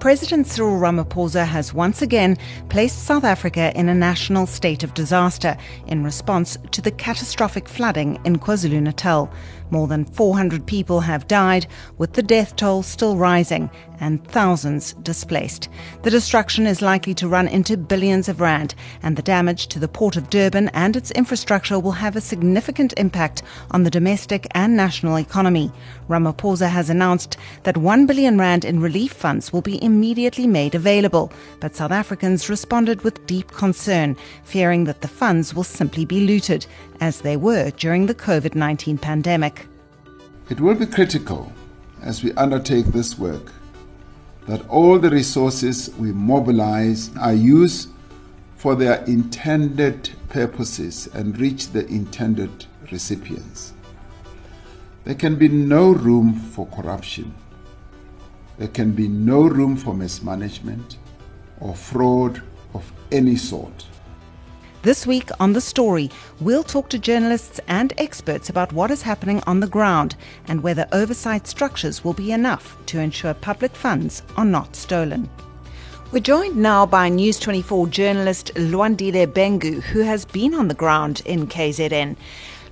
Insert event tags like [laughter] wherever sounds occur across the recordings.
President Cyril Ramaphosa has once again placed South Africa in a national state of disaster in response to the catastrophic flooding in KwaZulu Natal. More than 400 people have died, with the death toll still rising and thousands displaced. The destruction is likely to run into billions of rand, and the damage to the port of Durban and its infrastructure will have a significant impact on the domestic and national economy. Ramaphosa has announced that 1 billion rand in relief funds will be immediately made available, but South Africans responded with deep concern, fearing that the funds will simply be looted, as they were during the COVID 19 pandemic. It will be critical as we undertake this work that all the resources we mobilize are used for their intended purposes and reach the intended recipients. There can be no room for corruption. There can be no room for mismanagement or fraud of any sort. This week on The Story, we'll talk to journalists and experts about what is happening on the ground and whether oversight structures will be enough to ensure public funds are not stolen. We're joined now by News 24 journalist Lwandile Bengu, who has been on the ground in KZN.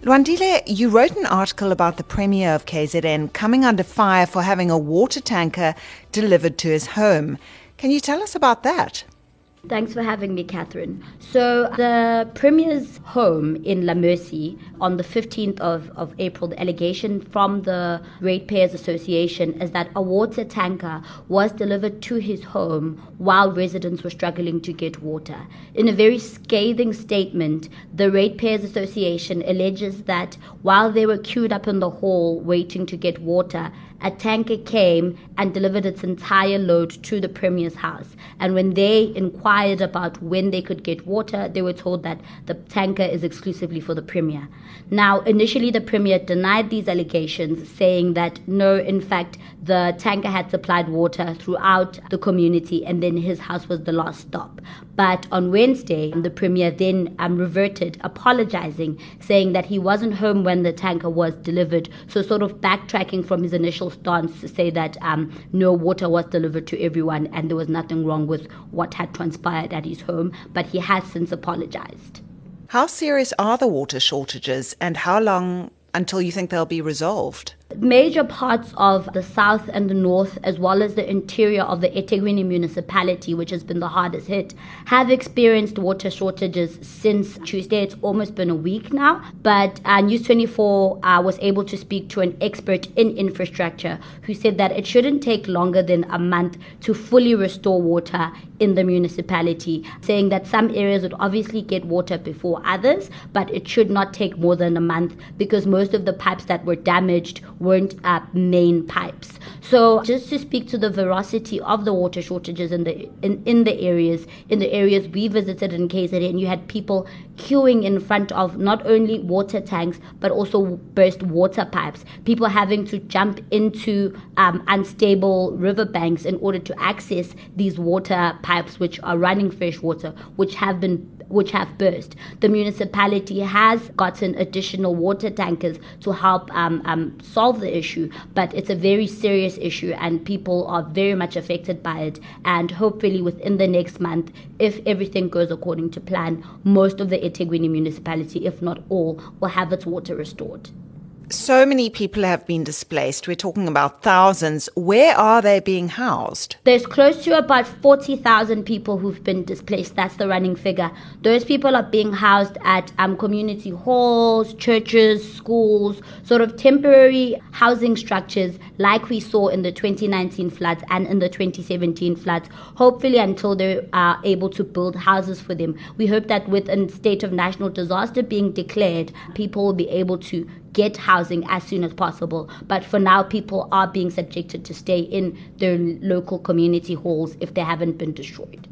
Lwandile, you wrote an article about the Premier of KZN coming under fire for having a water tanker delivered to his home. Can you tell us about that? Thanks for having me, Catherine. So, the Premier's home in La Mercy on the 15th of, of April, the allegation from the Ratepayers Association is that a water tanker was delivered to his home while residents were struggling to get water. In a very scathing statement, the Ratepayers Association alleges that while they were queued up in the hall waiting to get water, a tanker came and delivered its entire load to the Premier's house. And when they inquired about when they could get water, they were told that the tanker is exclusively for the Premier. Now, initially, the Premier denied these allegations, saying that no, in fact, the tanker had supplied water throughout the community and then his house was the last stop. But on Wednesday, the Premier then um, reverted, apologizing, saying that he wasn't home when the tanker was delivered. So, sort of backtracking from his initial stance to say that um, no water was delivered to everyone and there was nothing wrong with what had transpired at his home. But he has since apologized. How serious are the water shortages and how long until you think they'll be resolved? Major parts of the south and the north, as well as the interior of the eThekwini municipality, which has been the hardest hit, have experienced water shortages since Tuesday. It's almost been a week now. But uh, News 24 uh, was able to speak to an expert in infrastructure who said that it shouldn't take longer than a month to fully restore water in the municipality, saying that some areas would obviously get water before others, but it should not take more than a month because most of the pipes that were damaged weren't at main pipes. So just to speak to the veracity of the water shortages in the in, in the areas in the areas we visited in KZN, you had people queuing in front of not only water tanks but also burst water pipes. People having to jump into um, unstable riverbanks in order to access these water pipes, which are running fresh water, which have been which have burst. The municipality has gotten additional water tankers to help um, um, solve the issue, but it's a very serious issue and people are very much affected by it. And hopefully, within the next month, if everything goes according to plan, most of the eThekwini municipality, if not all, will have its water restored. So many people have been displaced. We're talking about thousands. Where are they being housed? There's close to about 40,000 people who've been displaced. That's the running figure. Those people are being housed at um, community halls, churches, schools, sort of temporary housing structures like we saw in the 2019 floods and in the 2017 floods, hopefully until they are able to build houses for them. We hope that with a state of national disaster being declared, people will be able to get housing as soon as possible. But for now, people are being subjected to stay in their local community halls if they haven't been destroyed.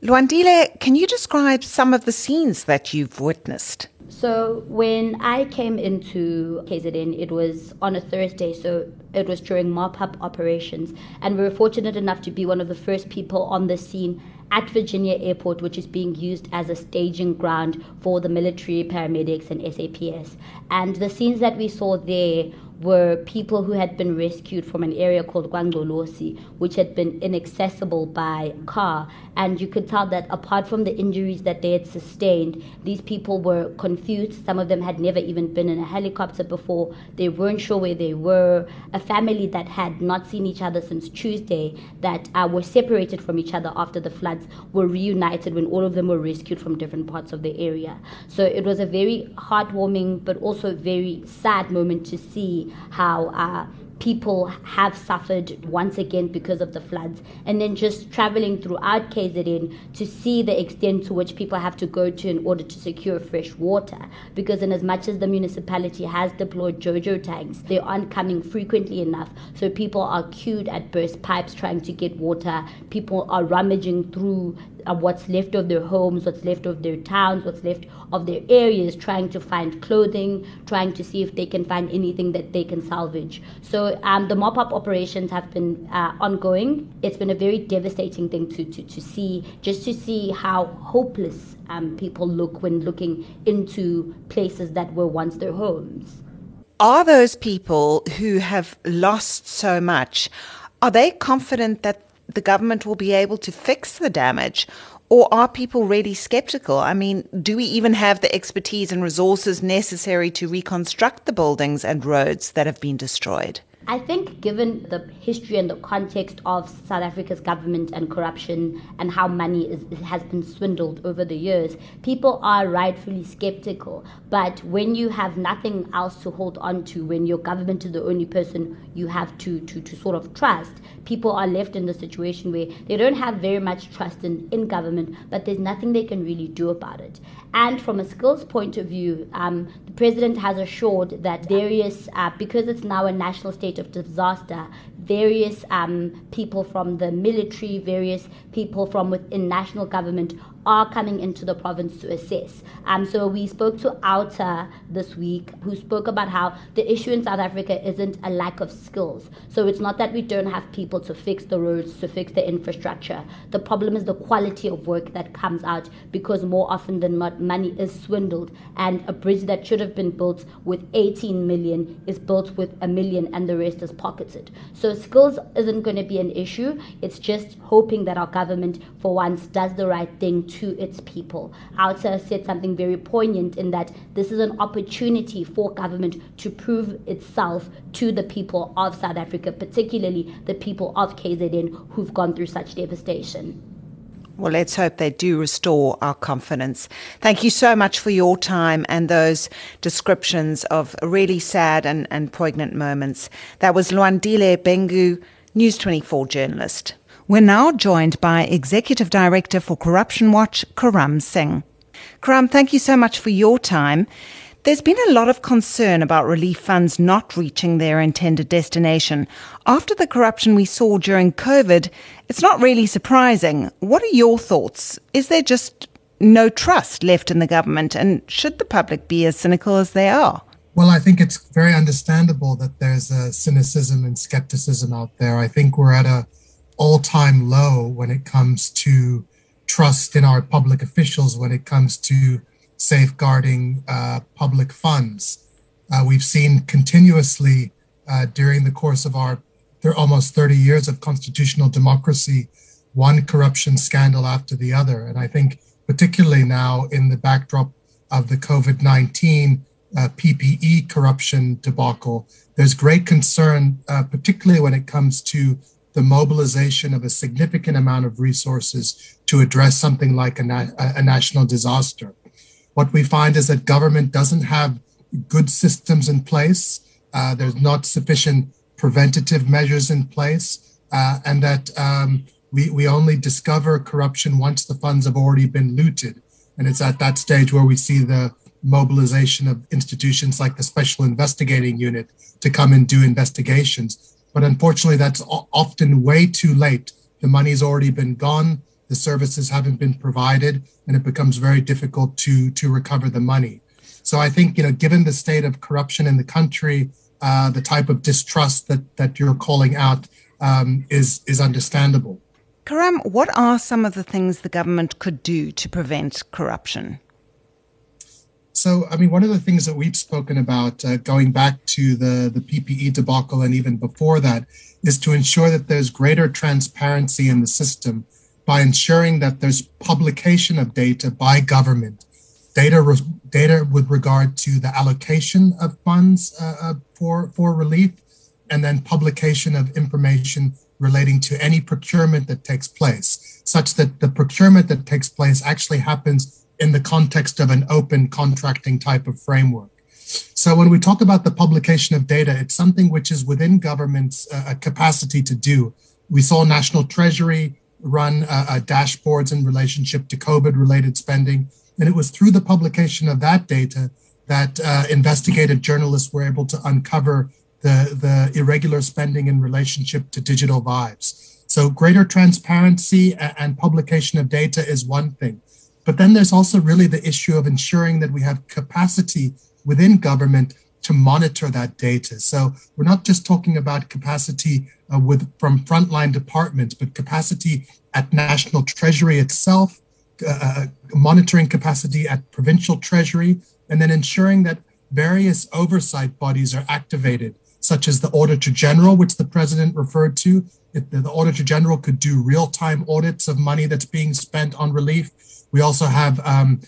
Lwandile, can you describe some of the scenes that you've witnessed? So when I came into KZN, it was on a Thursday, so it was during mop-up operations, and we were fortunate enough to be one of the first people on the scene at Virginia Airport, which is being used as a staging ground for the military, paramedics, and SAPS. And the scenes that we saw there were people who had been rescued from an area called KwaNgcolosi, which had been inaccessible by car. And you could tell that apart from the injuries that they had sustained, these people were confused. Some of them had never even been in a helicopter before. They weren't sure where they were. A family that had not seen each other since Tuesday, that uh, were separated from each other after the floods, were reunited when all of them were rescued from different parts of the area. So it was a very heartwarming but also very sad moment to see how. Uh, people have suffered once again because of the floods. And then just traveling throughout KZN to see the extent to which people have to go to in order to secure fresh water. Because, in as much as the municipality has deployed JoJo tanks, they aren't coming frequently enough. So people are queued at burst pipes trying to get water. People are rummaging through uh, what's left of their homes, what's left of their towns, what's left of their areas, trying to find clothing, trying to see if they can find anything that they can salvage. So um, the mop up operations have been uh, ongoing. It's been a very devastating thing to, to, to see, just to see how hopeless um, people look when looking into places that were once their homes. Are those people who have lost so much, are they confident that the government will be able to fix the damage? Or are people really skeptical? I mean, do we even have the expertise and resources necessary to reconstruct the buildings and roads that have been destroyed? I think, given the history and the context of South Africa's government and corruption and how money is, has been swindled over the years, people are rightfully skeptical. But when you have nothing else to hold on to, when your government is the only person you have to, to, to sort of trust, people are left in the situation where they don't have very much trust in, in government, but there's nothing they can really do about it. And from a skills point of view, um, the president has assured that various, uh, because it's now a national state of disaster, various um, people from the military, various people from within national government are coming into the province to assess. Um, so we spoke to OUTA this week, who spoke about how the issue in South Africa isn't a lack of skills. So it's not that we don't have people to fix the roads, to fix the infrastructure. The problem is the quality of work that comes out because more often than not, money is swindled, and a bridge that should have been built with 18 million is built with a million, and the rest is pocketed. So skills isn't going to be an issue. It's just hoping that our government, for once, does the right thing to its people. OUTA said something very poignant in that this is an opportunity for government to prove itself to the people of South Africa, particularly the people of KZN who've gone through such devastation. Well, let's hope they do restore our confidence. Thank you so much for your time and those descriptions of really sad and, and poignant moments. That was Lwandile Bengu, News 24 journalist. We're now joined by Executive Director for Corruption Watch, Karam Singh. Karam, thank you so much for your time. There's been a lot of concern about relief funds not reaching their intended destination. After the corruption we saw during COVID, it's not really surprising. What are your thoughts? Is there just no trust left in the government, and should the public be as cynical as they are? Well, I think it's very understandable that there's a cynicism and skepticism out there. I think we're at a all time low when it comes to trust in our public officials, when it comes to safeguarding uh, public funds. Uh, we've seen continuously uh, during the course of our there almost 30 years of constitutional democracy, one corruption scandal after the other. And I think, particularly now in the backdrop of the COVID 19 uh, PPE corruption debacle, there's great concern, uh, particularly when it comes to the mobilization of a significant amount of resources to address something like a, na- a national disaster. What we find is that government doesn't have good systems in place. Uh, there's not sufficient preventative measures in place, uh, and that um, we, we only discover corruption once the funds have already been looted. And it's at that stage where we see the mobilization of institutions like the Special Investigating Unit to come and do investigations. But unfortunately, that's often way too late. The money's already been gone, the services haven't been provided, and it becomes very difficult to, to recover the money. So I think, you know, given the state of corruption in the country, uh, the type of distrust that, that you're calling out um, is, is understandable. Karam, what are some of the things the government could do to prevent corruption? So, I mean, one of the things that we've spoken about uh, going back to the, the PPE debacle and even before that is to ensure that there's greater transparency in the system by ensuring that there's publication of data by government, data, re- data with regard to the allocation of funds uh, uh, for, for relief, and then publication of information relating to any procurement that takes place, such that the procurement that takes place actually happens in the context of an open contracting type of framework. So when we talk about the publication of data, it's something which is within government's uh, capacity to do. We saw National Treasury run uh, uh, dashboards in relationship to COVID related spending. And it was through the publication of that data that uh, investigative journalists were able to uncover the, the irregular spending in relationship to digital vibes. So greater transparency and publication of data is one thing. But then there's also really the issue of ensuring that we have capacity within government to monitor that data. So we're not just talking about capacity uh, with from frontline departments, but capacity at national treasury itself, uh, uh, monitoring capacity at provincial treasury, and then ensuring that various oversight bodies are activated, such as the Auditor General, which the president referred to. The, the Auditor General could do real-time audits of money that's being spent on relief we also have um,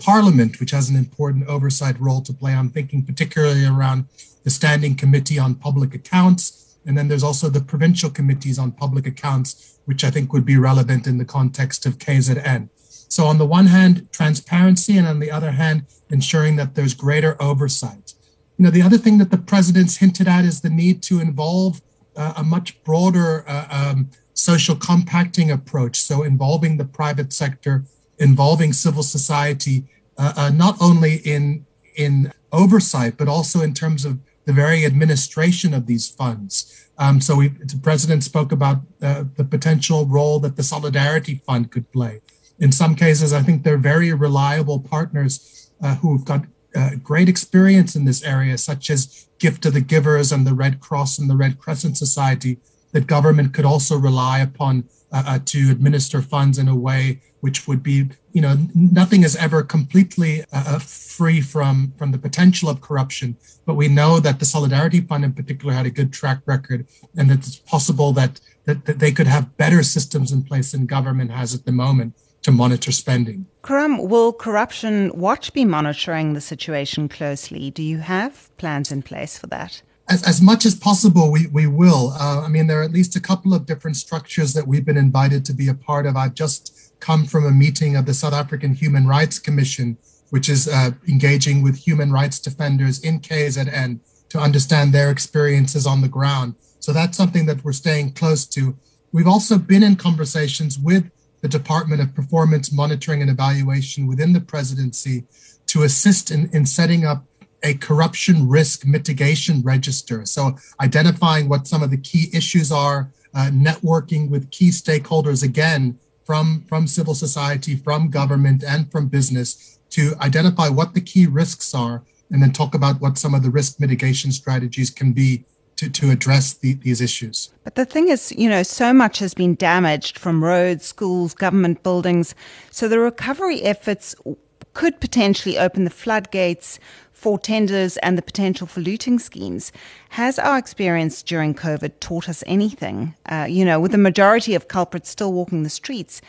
Parliament, which has an important oversight role to play. I'm thinking particularly around the Standing Committee on Public Accounts. And then there's also the provincial committees on public accounts, which I think would be relevant in the context of KZN. So, on the one hand, transparency, and on the other hand, ensuring that there's greater oversight. You know, the other thing that the president's hinted at is the need to involve uh, a much broader uh, um, social compacting approach. So, involving the private sector involving civil society, uh, uh, not only in in oversight but also in terms of the very administration of these funds. Um, so we, the president spoke about uh, the potential role that the Solidarity Fund could play. In some cases, I think they're very reliable partners uh, who've got uh, great experience in this area, such as Gift of the Givers and the Red Cross and the Red Crescent Society, that government could also rely upon uh, uh, to administer funds in a way which would be, you know, nothing is ever completely uh, uh, free from from the potential of corruption. But we know that the Solidarity Fund, in particular, had a good track record, and that it's possible that that, that they could have better systems in place than government has at the moment to monitor spending. Karam, will Corruption Watch be monitoring the situation closely? Do you have plans in place for that? As, as much as possible, we, we will. Uh, I mean, there are at least a couple of different structures that we've been invited to be a part of. I've just come from a meeting of the South African Human Rights Commission, which is uh, engaging with human rights defenders in KZN to understand their experiences on the ground. So that's something that we're staying close to. We've also been in conversations with the Department of Performance Monitoring and Evaluation within the presidency to assist in, in setting up a corruption risk mitigation register. So, identifying what some of the key issues are, uh, networking with key stakeholders, again, from, from civil society, from government, and from business to identify what the key risks are, and then talk about what some of the risk mitigation strategies can be to, to address the, these issues. But the thing is, you know, so much has been damaged from roads, schools, government buildings. So the recovery efforts could potentially open the floodgates for tenders and the potential for looting schemes. Has our experience during COVID taught us anything? Uh, you know, with the majority of culprits still walking the streets,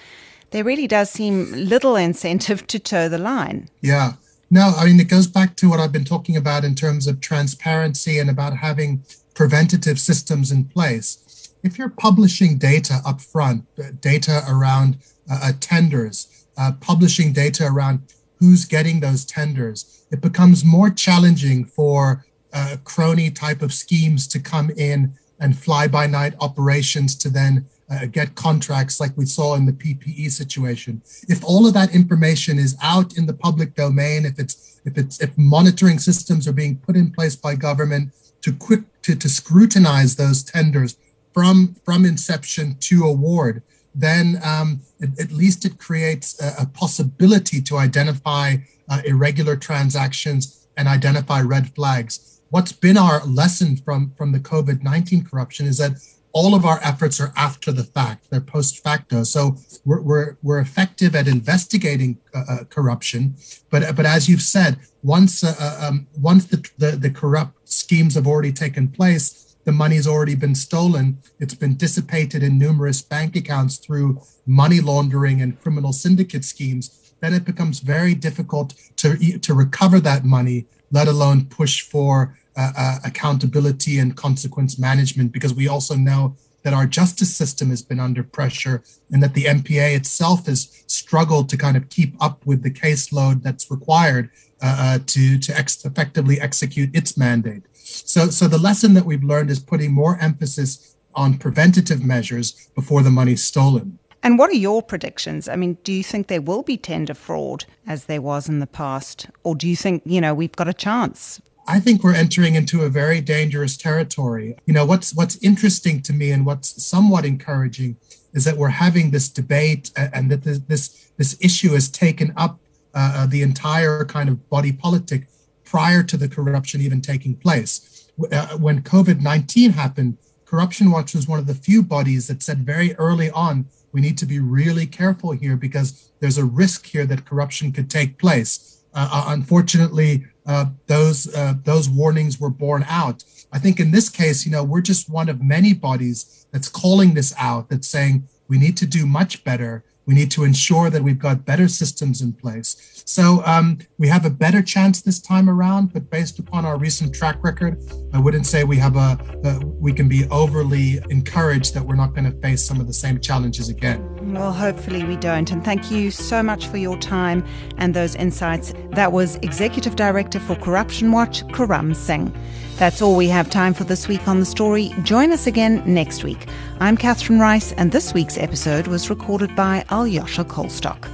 there really does seem little incentive [laughs] to toe the line. Yeah. No, I mean, it goes back to what I've been talking about in terms of transparency and about having preventative systems in place. If you're publishing data up front, uh, data around uh, uh, tenders, uh, publishing data around who's getting those tenders, it becomes more challenging for uh, crony type of schemes to come in and fly by night operations to then uh, get contracts like we saw in the PPE situation. If all of that information is out in the public domain, if it's if it's if monitoring systems are being put in place by government to quick to, to scrutinize those tenders from from inception to award, then um, at, at, least it creates a, a possibility to identify uh, irregular transactions and identify red flags. What's been our lesson from, from the COVID 19 corruption is that all of our efforts are after the fact; they're post facto. So we're we're, we're effective at investigating uh, uh corruption, but but as you've said, once uh, um, once the, the the corrupt schemes have already taken place, the money's already been stolen. It's been dissipated in numerous bank accounts through money laundering and criminal syndicate schemes. Then it becomes very difficult to to recover that money, let alone push for uh, uh, accountability and consequence management because we also know that our justice system has been under pressure and that the NPA itself has struggled to kind of keep up with the caseload that's required uh, uh, to, to ex- effectively execute its mandate. So, so the lesson that we've learned is putting more emphasis on preventative measures before the money's stolen. And what are your predictions? I mean, do you think there will be tender fraud as there was in the past? Or do you think, you know, we've got a chance I think we're entering into a very dangerous territory. You know, what's what's interesting to me and what's somewhat encouraging is that we're having this debate and that this this, this issue has taken up uh, uh the entire kind of body politic prior to the corruption even taking place. Uh, when COVID 19 happened, Corruption Watch was one of the few bodies that said very early on we need to be really careful here because there's a risk here that corruption could take place. Uh, uh unfortunately, uh, those uh, those warnings were borne out. I think in this case, you know, we're just one of many bodies that's calling this out, that's saying we need to do much better. We need to ensure that we've got better systems in place. So um, we have a better chance this time around, but based upon our recent track record, I wouldn't say we have a, a we can be overly encouraged that we're not going to face some of the same challenges again. Well, hopefully we don't. And thank you so much for your time and those insights. That was Executive Director for Corruption Watch, Karam Singh. That's all we have time for this week on The Story. Join us again next week. I'm Catherine Rice, and this week's episode was recorded by Alyosha Kolstock.